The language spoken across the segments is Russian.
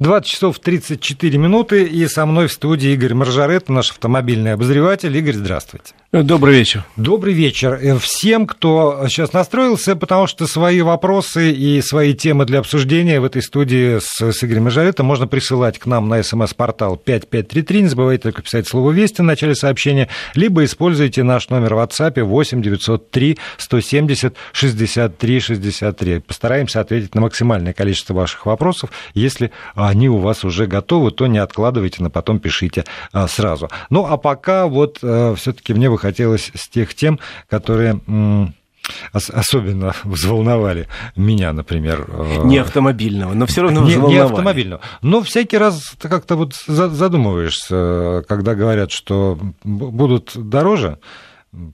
20 часов 34 минуты, и со мной в студии Игорь Маржарет, наш автомобильный обозреватель. Игорь, здравствуйте. Добрый вечер. Добрый вечер всем, кто сейчас настроился, потому что свои вопросы и свои темы для обсуждения в этой студии с, с Игорем Маржаретом можно присылать к нам на смс-портал 5533. Не забывайте только писать слово «Вести» в начале сообщения, либо используйте наш номер в WhatsApp 8 903 170 63 63. Постараемся ответить на максимальное количество ваших вопросов. Если они у вас уже готовы, то не откладывайте, но потом пишите а, сразу. Ну, а пока вот э, все-таки мне бы хотелось с тех тем, которые особенно взволновали меня, например. Э, не автомобильного, но все равно взволновали. Не, не автомобильного. Но всякий раз ты как-то вот задумываешься, когда говорят, что будут дороже,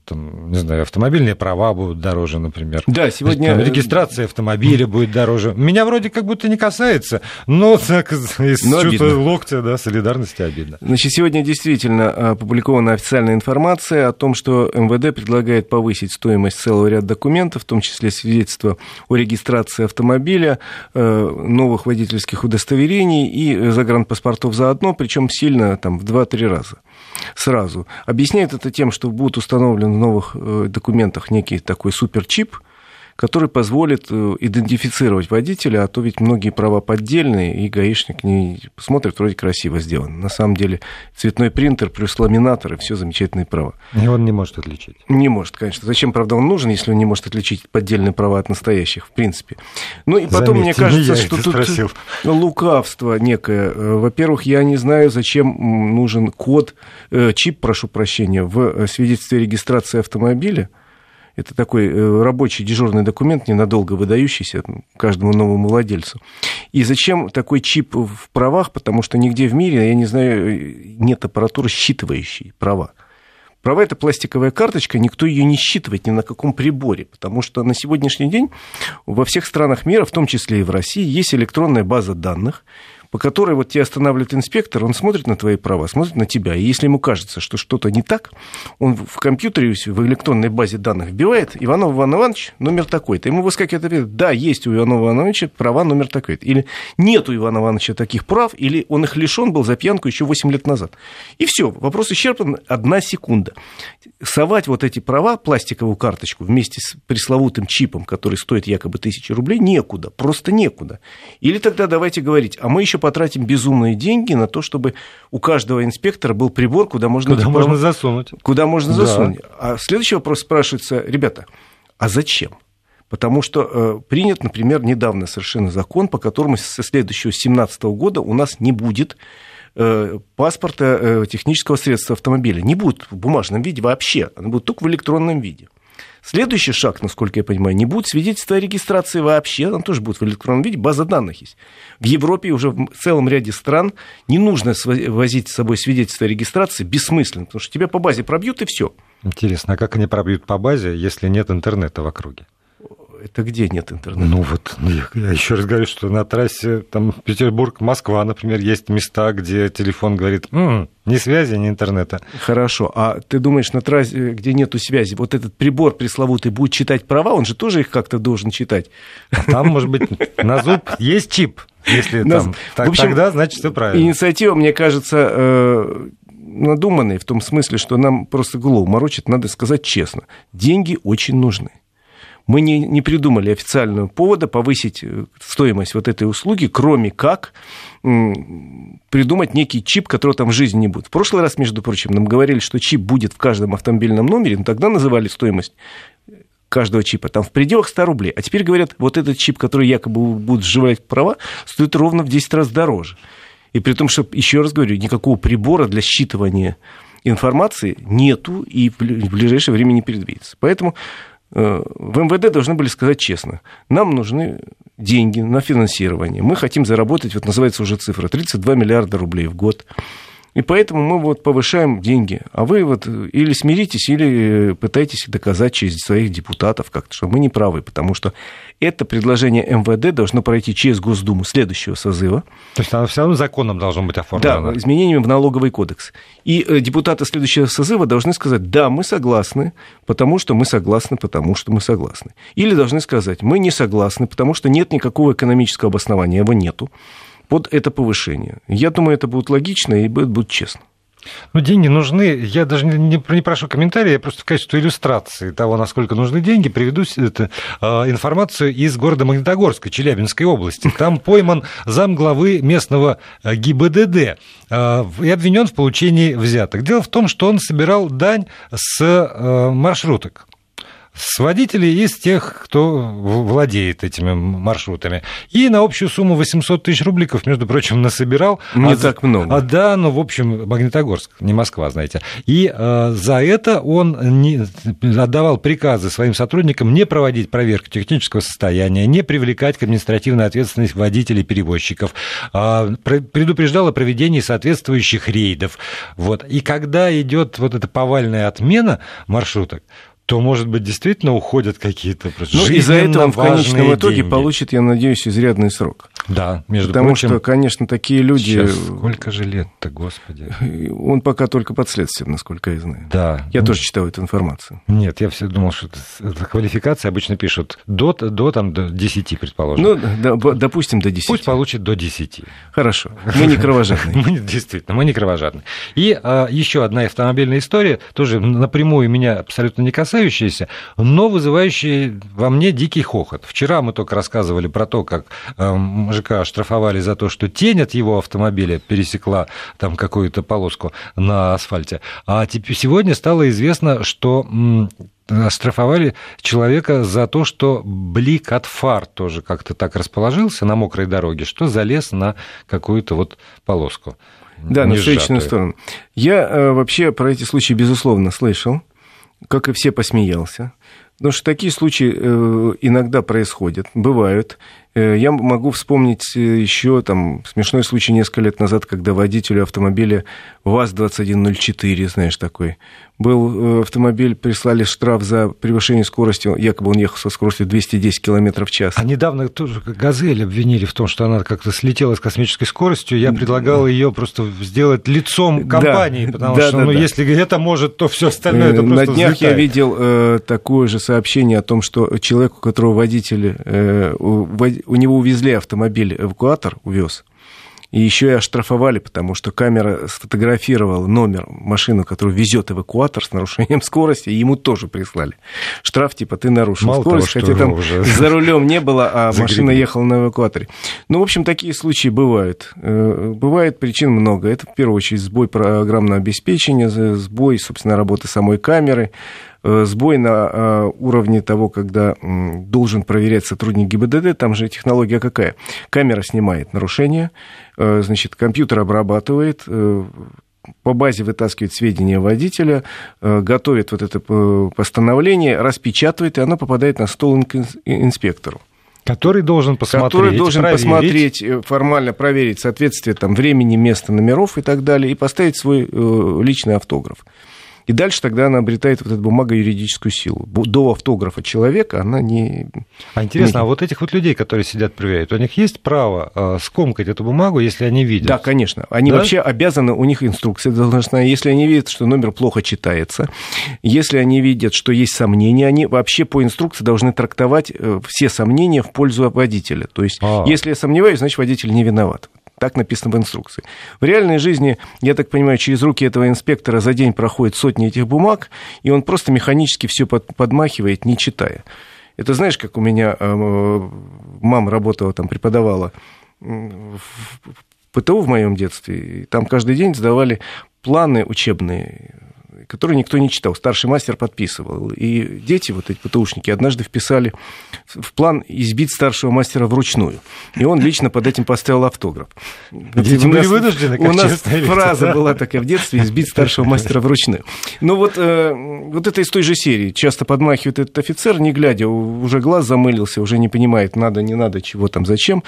там, не знаю, автомобильные права будут дороже, например. Да, сегодня... Там, регистрация автомобиля будет дороже. Меня вроде как будто не касается, но так из но чувства локтя, да, солидарности обидно. Значит, сегодня действительно опубликована официальная информация о том, что МВД предлагает повысить стоимость целого ряда документов, в том числе свидетельство о регистрации автомобиля, э, новых водительских удостоверений и загранпаспортов заодно, причем сильно там в 2-3 раза сразу. Объясняет это тем, что будет установлен в новых э, документах некий такой суперчип, который позволит э, идентифицировать водителя, а то ведь многие права поддельные, и гаишник не смотрит, вроде красиво сделан. На самом деле цветной принтер плюс ламинатор, и все замечательные права. И он не может отличить. Не может, конечно. Зачем, правда, он нужен, если он не может отличить поддельные права от настоящих, в принципе. Ну и потом, Заметьте, мне кажется, что тут спросил. лукавство некое. Э, во-первых, я не знаю, зачем нужен код, э, чип, прошу прощения, в свидетельстве регистрации автомобиля. Это такой э, рабочий дежурный документ, ненадолго выдающийся каждому новому владельцу. И зачем такой чип в правах? Потому что нигде в мире, я не знаю, э, нет аппаратуры, считывающей права. Права это пластиковая карточка, никто ее не считывает ни на каком приборе, потому что на сегодняшний день во всех странах мира, в том числе и в России, есть электронная база данных, по которой вот тебя останавливает инспектор, он смотрит на твои права, смотрит на тебя, и если ему кажется, что что-то не так, он в компьютере, в электронной базе данных вбивает Иванов Иван Иванович номер такой-то. Ему выскакивает ответ, да, есть у Иванова Ивановича права номер такой-то. Или нет у Ивана Ивановича таких прав, или он их лишен был за пьянку еще 8 лет назад. И все, вопрос исчерпан, одна секунда. Совать вот эти права, пластиковую карточку, вместе с пресловутым чипом, который стоит якобы тысячи рублей, некуда, просто некуда. Или тогда давайте говорить, а мы еще еще потратим безумные деньги на то, чтобы у каждого инспектора был прибор, куда можно... Куда можно прав... засунуть. Куда можно да. засунуть. А следующий вопрос спрашивается, ребята, а зачем? Потому что э, принят, например, недавно совершенно закон, по которому со следующего 2017 года у нас не будет э, паспорта э, технического средства автомобиля. Не будет в бумажном виде вообще, оно будет только в электронном виде. Следующий шаг, насколько я понимаю, не будет свидетельства о регистрации вообще, оно тоже будет в электронном виде, база данных есть. В Европе уже в целом ряде стран не нужно возить с собой свидетельство о регистрации бессмысленно, потому что тебя по базе пробьют и все. Интересно, а как они пробьют по базе, если нет интернета в округе? Это где нет интернета? Ну вот, ну, я еще раз говорю, что на трассе там Петербург-Москва, например, есть места, где телефон говорит, м-м, ни связи, ни интернета. Хорошо, а ты думаешь, на трассе, где нету связи, вот этот прибор пресловутый будет читать права, он же тоже их как-то должен читать? А там, может быть, на зуб есть чип, если там, так, общем, тогда, значит, все правильно. Инициатива, мне кажется, э, надуманной в том смысле, что нам просто голову морочит, надо сказать честно. Деньги очень нужны мы не, не придумали официального повода повысить э, стоимость вот этой услуги, кроме как придумать некий чип, которого там в жизни не будет. В прошлый раз, между прочим, нам говорили, что чип будет в каждом автомобильном номере, но тогда называли стоимость каждого чипа там в пределах 100 рублей. А теперь говорят, вот этот чип, который якобы будет сживать права, стоит ровно в 10 раз дороже. И при том, что, еще раз говорю, никакого прибора для считывания информации нету и в ближайшее время не предвидится. Поэтому Э, в МВД должны были сказать честно, нам нужны деньги на финансирование. Мы хотим заработать, вот называется уже цифра, 32 миллиарда рублей в год. И поэтому мы вот повышаем деньги. А вы вот или смиритесь, или пытаетесь доказать через своих депутатов как-то, что мы не правы, потому что это предложение МВД должно пройти через Госдуму следующего созыва. То есть оно все равно законом должно быть оформлено? Да, изменениями в налоговый кодекс. И э, депутаты следующего созыва должны сказать, да, мы согласны, потому что мы согласны, потому что мы согласны. Или должны сказать, мы не согласны, потому что нет никакого экономического обоснования, его нету под это повышение. Я думаю, это будет логично и будет, будет честно. Ну, деньги нужны. Я даже не, не, прошу комментария, я просто в качестве иллюстрации того, насколько нужны деньги, приведу это, э, информацию из города Магнитогорска, Челябинской области. Там пойман зам главы местного э, ГИБДД э, и обвинен в получении взяток. Дело в том, что он собирал дань с э, маршруток с водителей из тех, кто владеет этими маршрутами. И на общую сумму 800 тысяч рубликов, между прочим, насобирал. Не а, так много. А, да, ну, в общем, Магнитогорск, не Москва, знаете. И а, за это он не, отдавал приказы своим сотрудникам не проводить проверку технического состояния, не привлекать к административной ответственности водителей перевозчиков, а, предупреждал о проведении соответствующих рейдов. Вот. И когда идет вот эта повальная отмена маршруток, то, может быть, действительно уходят какие-то Ну, из-за этого он в конечном итоге деньги. получит, я надеюсь, изрядный срок. Да, между Потому прочим... что, конечно, такие люди... Сейчас сколько же лет-то, господи? Он пока только под следствием, насколько я знаю. Да. Я ну... тоже читаю эту информацию. Нет, я все думал, что это квалификация обычно пишут до, до, там, до 10, предположим. Ну, да, допустим, до 10. Пусть получит до 10. Хорошо. Мы не кровожадные. мы, действительно, мы не кровожадные. И а, еще одна автомобильная история, тоже напрямую меня абсолютно не касается, касающиеся, но вызывающие во мне дикий хохот. Вчера мы только рассказывали про то, как э, мужика оштрафовали за то, что тень от его автомобиля пересекла там какую-то полоску на асфальте. А теперь сегодня стало известно, что оштрафовали человека за то, что блик от фар тоже как-то так расположился на мокрой дороге, что залез на какую-то вот полоску. Да, на встречную сторону. Я э, вообще про эти случаи, безусловно, слышал как и все, посмеялся. Потому что такие случаи э, иногда происходят, бывают. Э, я могу вспомнить э, еще там смешной случай несколько лет назад, когда водителю автомобиля ВАЗ-2104, знаешь, такой, был автомобиль, прислали штраф за превышение скорости, якобы он ехал со скоростью 210 км в час. А недавно тоже «Газель» обвинили в том, что она как-то слетела с космической скоростью. Я предлагал ее просто сделать лицом компании, да, потому да, что, да, ну, да. если это может, то все остальное это просто На днях взлетает. я видел э, такое же сообщение о том, что человек, у которого водитель, э, у, него увезли автомобиль, эвакуатор увез, и еще и оштрафовали, потому что камера сфотографировала номер машины, которую везет эвакуатор с нарушением скорости, и ему тоже прислали. Штраф типа ты нарушил Мало скорость, того, хотя там уже... за рулем не было, а Загребли. машина ехала на эвакуаторе. Ну, в общем, такие случаи бывают. Э, бывает причин много. Это, в первую очередь, сбой программного обеспечения, сбой, собственно, работы самой камеры, сбой на э, уровне того, когда должен проверять сотрудник ГИБДД, там же технология какая? Камера снимает нарушение, э, значит, компьютер обрабатывает, по базе вытаскивает сведения водителя, готовит вот это постановление, распечатывает, и оно попадает на стол инспектору. Который должен посмотреть, Который должен проверить. посмотреть, формально проверить соответствие там, времени, места, номеров и так далее, и поставить свой э, личный автограф. И дальше тогда она обретает вот эту бумага юридическую силу. До автографа человека она не... А интересно, не... а вот этих вот людей, которые сидят проверяют, у них есть право э, скомкать эту бумагу, если они видят? Да, конечно. Они да? вообще обязаны, у них инструкция должна, если они видят, что номер плохо читается, если они видят, что есть сомнения, они вообще по инструкции должны трактовать э, все сомнения в пользу водителя. То есть, а. если я сомневаюсь, значит, водитель не виноват. Так написано в инструкции. В реальной жизни, я так понимаю, через руки этого инспектора за день проходит сотни этих бумаг, и он просто механически все подмахивает, не читая. Это знаешь, как у меня э, мама работала, там преподавала в ПТУ в моем детстве, и там каждый день сдавали планы учебные который никто не читал. Старший мастер подписывал. И дети, вот эти ПТУшники, однажды вписали в план избить старшего мастера вручную. И он лично под этим поставил автограф. Дети у были вынуждены, как У нас фраза была такая в детстве, избить старшего мастера вручную. Но вот, э, вот это из той же серии. Часто подмахивает этот офицер, не глядя, уже глаз замылился, уже не понимает, надо, не надо, чего там, зачем.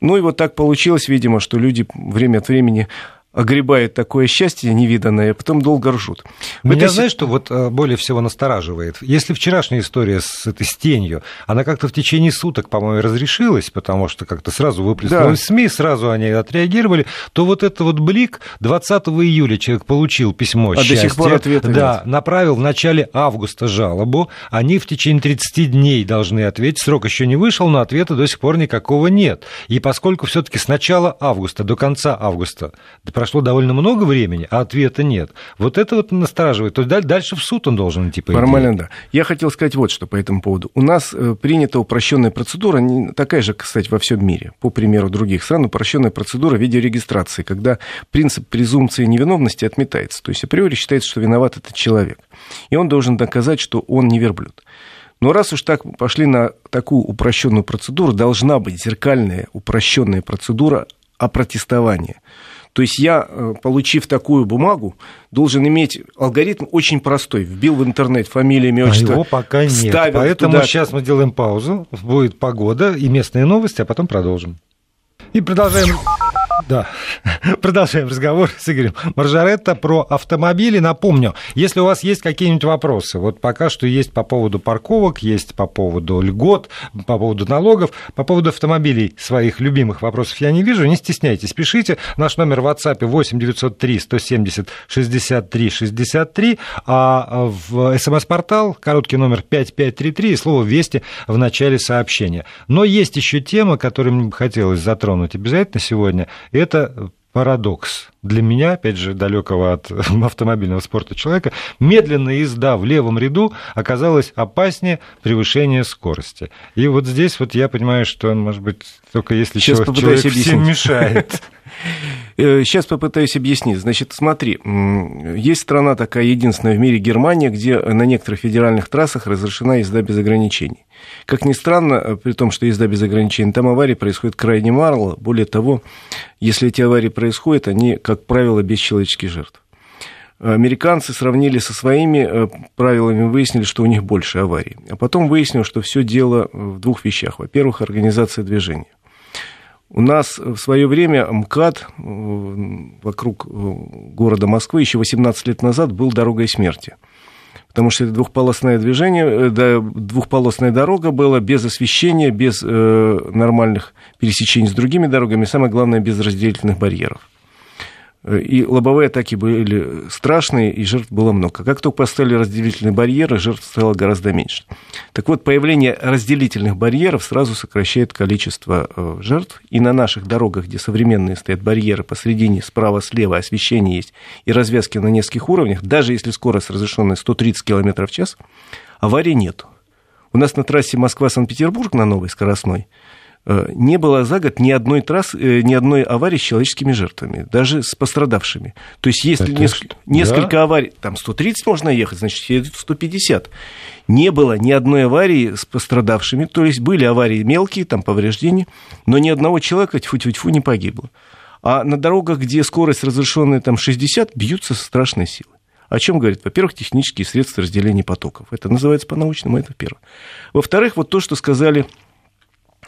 Ну и вот так получилось, видимо, что люди время от времени огребает такое счастье невиданное, а потом долго ржут. Меня, этой... знаешь, что вот э, более всего настораживает? Если вчерашняя история с этой стенью, она как-то в течение суток, по-моему, разрешилась, потому что как-то сразу выплеснулась да. СМИ, сразу они отреагировали, то вот это вот блик 20 июля человек получил письмо а счастья, до сих пор ответа да, нет. направил в начале августа жалобу, они в течение 30 дней должны ответить, срок еще не вышел, но ответа до сих пор никакого нет. И поскольку все-таки с начала августа до конца августа прошло довольно много времени, а ответа нет. Вот это вот настораживает. То есть дальше в суд он должен идти, по да. Я хотел сказать вот что по этому поводу. У нас э, принята упрощенная процедура, такая же, кстати, во всем мире, по примеру других стран, упрощенная процедура видеорегистрации, когда принцип презумпции невиновности отметается. То есть априори считается, что виноват этот человек. И он должен доказать, что он не верблюд. Но раз уж так пошли на такую упрощенную процедуру, должна быть зеркальная упрощенная процедура опротестования. То есть я, э, получив такую бумагу, должен иметь алгоритм очень простой. Вбил в интернет фамилия, имя, отчество. А его пока нет. Поэтому туда... сейчас мы делаем паузу. Будет погода и местные новости, а потом продолжим. И продолжаем да. Продолжаем разговор с Игорем Маржаретто про автомобили. Напомню, если у вас есть какие-нибудь вопросы, вот пока что есть по поводу парковок, есть по поводу льгот, по поводу налогов, по поводу автомобилей своих любимых вопросов я не вижу, не стесняйтесь, пишите. Наш номер в WhatsApp 8 903 170 63 63, а в смс-портал короткий номер 5533 и слово «Вести» в начале сообщения. Но есть еще тема, которую мне бы хотелось затронуть обязательно сегодня – это парадокс. Для меня, опять же, далекого от автомобильного спорта человека, медленная езда в левом ряду оказалась опаснее превышения скорости. И вот здесь вот я понимаю, что, может быть, только если Сейчас человек, человек всем мешает. Сейчас попытаюсь объяснить. Значит, смотри, есть страна такая единственная в мире, Германия, где на некоторых федеральных трассах разрешена езда без ограничений. Как ни странно, при том, что езда без ограничений, там аварии происходят крайне мало. Более того, если эти аварии происходят, они, как правило, без человеческих жертв. Американцы сравнили со своими э, правилами, выяснили, что у них больше аварий. А потом выяснилось, что все дело в двух вещах. Во-первых, организация движения. У нас в свое время МКАД э, вокруг э, города Москвы еще 18 лет назад был дорогой смерти. Потому что это двухполосное движение, э, двухполосная дорога была без освещения, без нормальных пересечений с другими дорогами, самое главное, без разделительных барьеров. И лобовые атаки были страшные, и жертв было много. Как только поставили разделительные барьеры, жертв стало гораздо меньше. Так вот, появление разделительных барьеров сразу сокращает количество э, жертв. И на наших дорогах, где современные стоят барьеры посредине, справа, слева, освещение есть, и развязки на нескольких уровнях, даже если скорость разрешенная 130 км в час, аварий нет. У нас на трассе Москва-Санкт-Петербург на новой скоростной – Э, не было за год ни одной трассы, э, ни одной аварии с человеческими жертвами, даже с пострадавшими. То есть, если Это... несколько, несколько да? аварий, там 130 можно ехать, значит, едут 150. Не было ни одной аварии с пострадавшими, то есть были аварии мелкие, там повреждения, но ни одного человека тьфу-тьфу-тьфу не погибло. А на дорогах, где скорость разрешенная там 60, бьются со страшной силой. О чем говорит? Во-первых, технические средства разделения потоков. Это называется по-научному, это первое. Во-вторых, вот то, что сказали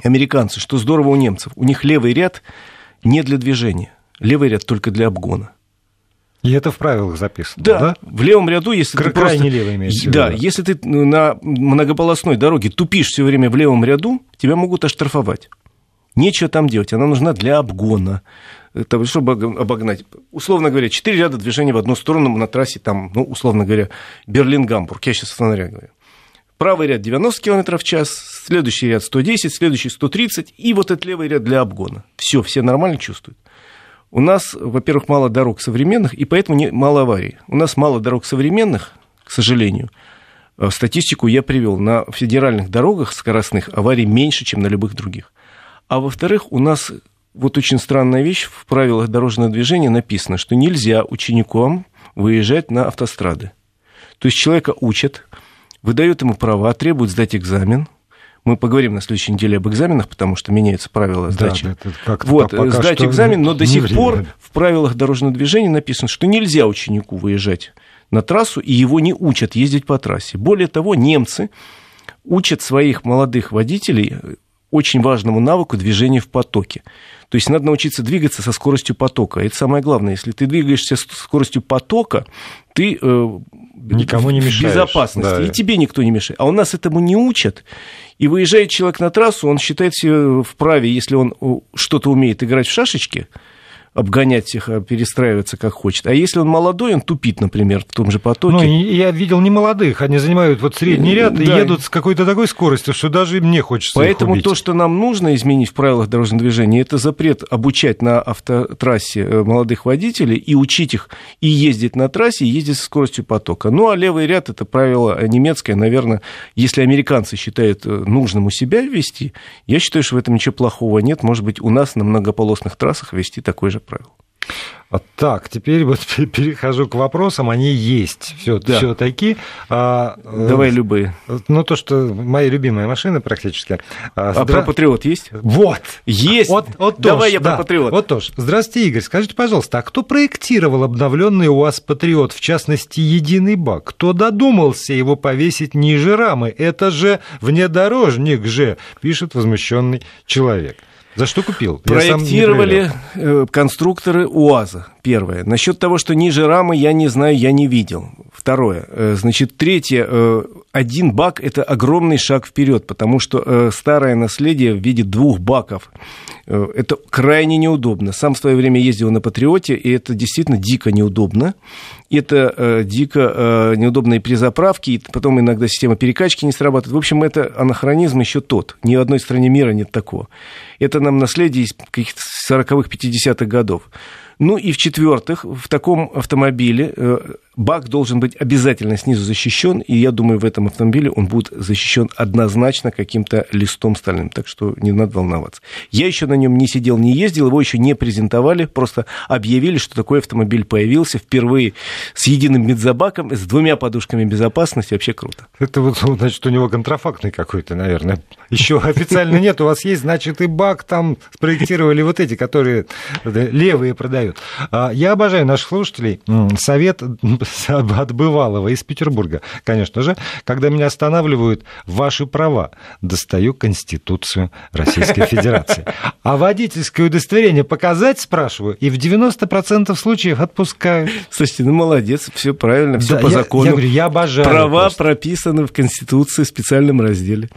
американцы, что здорово у немцев. У них левый ряд не для движения. Левый ряд только для обгона. И это в правилах записано, да? да? в левом ряду, если Кр- ты просто... левый имеется Да, если ты на многополосной дороге тупишь все время в левом ряду, тебя могут оштрафовать. Нечего там делать, она нужна для обгона. Чтобы обогнать. Условно говоря, четыре ряда движения в одну сторону на трассе, там, ну, условно говоря, Берлин-Гамбург. Я сейчас фонаря говорю. Правый ряд 90 км в час, следующий ряд 110, следующий 130, и вот этот левый ряд для обгона. Все, все нормально чувствуют. У нас, во-первых, мало дорог современных, и поэтому не, мало аварий. У нас мало дорог современных, к сожалению. Э, статистику я привел. На федеральных дорогах скоростных аварий меньше, чем на любых других. А во-вторых, у нас вот очень странная вещь. В правилах дорожного движения написано, что нельзя ученикам выезжать на автострады. То есть человека учат, выдают ему права, требуют сдать экзамен. Мы поговорим на следующей неделе об экзаменах, потому что меняются правила сдачи. Да, вот, сдать экзамен, но до сих время. пор в правилах дорожного движения написано, что нельзя ученику выезжать на трассу, и его не учат ездить по трассе. Более того, немцы учат своих молодых водителей очень важному навыку движения в потоке. То есть надо научиться двигаться со скоростью потока. Это самое главное. Если ты двигаешься с скоростью потока, ты э, никому не мешаешь. безопасности, да. и тебе никто не мешает. А у нас этому не учат. И выезжает человек на трассу, он считает себя вправе, если он что-то умеет играть в шашечки, обгонять всех, а перестраиваться как хочет. А если он молодой, он тупит, например, в том же потоке. Ну, я видел не молодых, они занимают вот средний ряд да. и едут с какой-то такой скоростью, что даже мне хочется Поэтому то, что нам нужно изменить в правилах дорожного движения, это запрет обучать на автотрассе э, молодых водителей и учить их и ездить на трассе, и ездить со скоростью потока. Ну, а левый ряд, это правило немецкое, наверное, если американцы считают э, нужным у себя ввести, я считаю, что в этом ничего плохого нет. Может быть, у нас на многополосных трассах вести такой же правил. Так, теперь вот перехожу к вопросам. Они есть все, да. все таки. А, Давай любые. Ну, то, что мои любимые машины практически. А, а Здра... про Патриот есть? Вот. Есть. Вот, вот Давай тоже, я про Патриот. Вот тоже. Здравствуйте, Игорь. Скажите, пожалуйста, а кто проектировал обновленный УАЗ Патриот, в частности, единый бак? Кто додумался его повесить ниже рамы? Это же внедорожник же, пишет возмущенный человек. За что купил? Проектировали э, конструкторы УАЗа, первое. Насчет того, что ниже рамы, я не знаю, я не видел. Второе. Э, значит, третье. Э, один бак – это огромный шаг вперед, потому что старое наследие в виде двух баков это крайне неудобно. Сам в свое время ездил на Патриоте, и это действительно дико неудобно. Это э, дико э, неудобно и при заправке, и потом иногда система перекачки не срабатывает. В общем, это анахронизм еще тот. Ни в одной стране мира нет такого. Это нам наследие из каких-то 40-х, 50-х годов. Ну и в-четвертых, в таком автомобиле э, бак должен быть обязательно снизу защищен, и я думаю, в этом автомобиле он будет защищен однозначно каким-то листом стальным, так что не надо волноваться. Я еще на нем не сидел, не ездил, его еще не презентовали, просто объявили, что такой автомобиль появился впервые с единым медзабаком, с двумя подушками безопасности, вообще круто. Это вот, значит, у него контрафактный какой-то, наверное. Еще официально нет, у вас есть, значит, и бак там спроектировали вот эти, которые левые продают. А, я обожаю наших слушателей. Совет от бывалого из Петербурга, конечно же, когда меня останавливают ваши права, достаю Конституцию Российской Федерации. А водительское удостоверение показать, спрашиваю, и в 90% случаев отпускаю. Слушайте, ну молодец, все правильно, все да, по я, закону. Я говорю, я обожаю. Права просто. прописаны в Конституции в специальном разделе.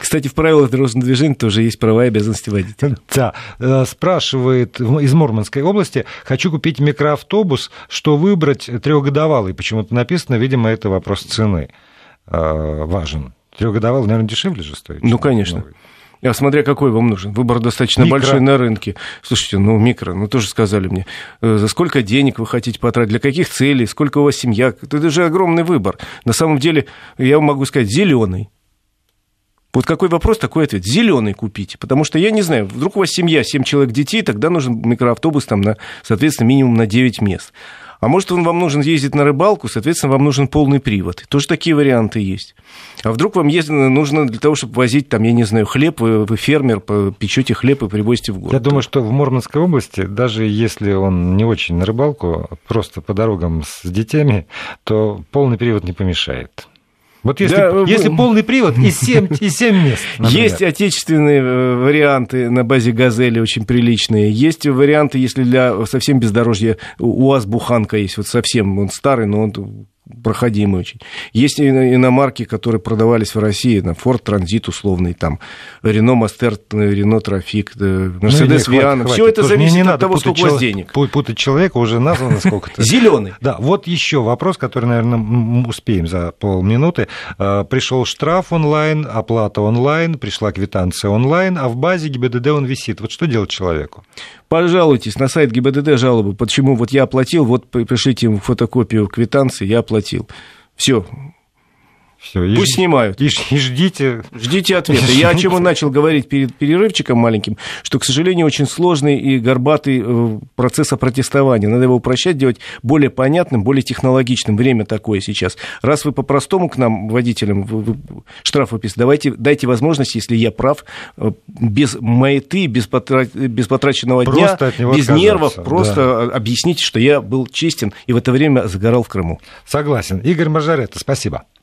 Кстати, в правилах дорожного движения тоже есть права и обязанности водителя. Да, э, спрашивает из Мурманской области, хочу купить микроавтобус, что выбрать трехгодовалый трехгодовалый почему-то написано, видимо, это вопрос цены э, важен. Трехгодовалый, наверное, дешевле же стоит. Ну, конечно. А смотря какой вам нужен. Выбор достаточно микро. большой на рынке. Слушайте, ну микро, ну тоже сказали мне, э, за сколько денег вы хотите потратить, для каких целей, сколько у вас семья. Это же огромный выбор. На самом деле, я могу сказать, зеленый. Вот какой вопрос, такой ответ. Зеленый купите. Потому что я не знаю, вдруг у вас семья, 7 человек детей, тогда нужен микроавтобус там на, соответственно, минимум на 9 мест. А может, он вам нужен ездить на рыбалку, соответственно, вам нужен полный привод. Тоже такие варианты есть. А вдруг вам ездить нужно для того, чтобы возить, там, я не знаю, хлеб, вы, вы фермер, печете хлеб и привозите в город. Я думаю, что в Мурманской области, даже если он не очень на рыбалку, просто по дорогам с детьми, то полный привод не помешает. Вот если, да, если полный привод и 7, и 7 мест. Например. Есть отечественные э, варианты на базе «Газели» очень приличные. Есть варианты, если для совсем бездорожья УАЗ «Буханка» есть, вот совсем, он старый, но он проходимый очень. Есть иномарки, которые продавались в России, на Ford Transit условный, там, Renault Master, Renault Trafic, Mercedes ну, Viana. Все это зависит не, не от того, сколько у вас денег. Путать человека уже названо сколько-то. Зеленый. Да, вот еще вопрос, который, наверное, успеем за полминуты. А, Пришел штраф онлайн, оплата онлайн, пришла квитанция онлайн, а в базе ГИБДД он висит. Вот что делать человеку? Пожалуйтесь на сайт ГИБДД жалобы, почему вот я оплатил, вот пришлите ему фотокопию квитанции, я оплатил. Все, все, и Пусть снимают. И, и ждите. Ждите ответа. Я о чем и начал говорить перед перерывчиком маленьким, что, к сожалению, очень сложный и горбатый э, процесс опротестования. Надо его упрощать, делать более понятным, более технологичным. Время такое сейчас. Раз вы по-простому к нам, водителям, штраф выписываете, давайте, дайте возможность, если я прав, э, без маяты, без, потра... без потраченного просто дня, без нервов, просто да. объясните, что я был честен и в это время загорал в Крыму. Согласен. Игорь Мажаретто, спасибо.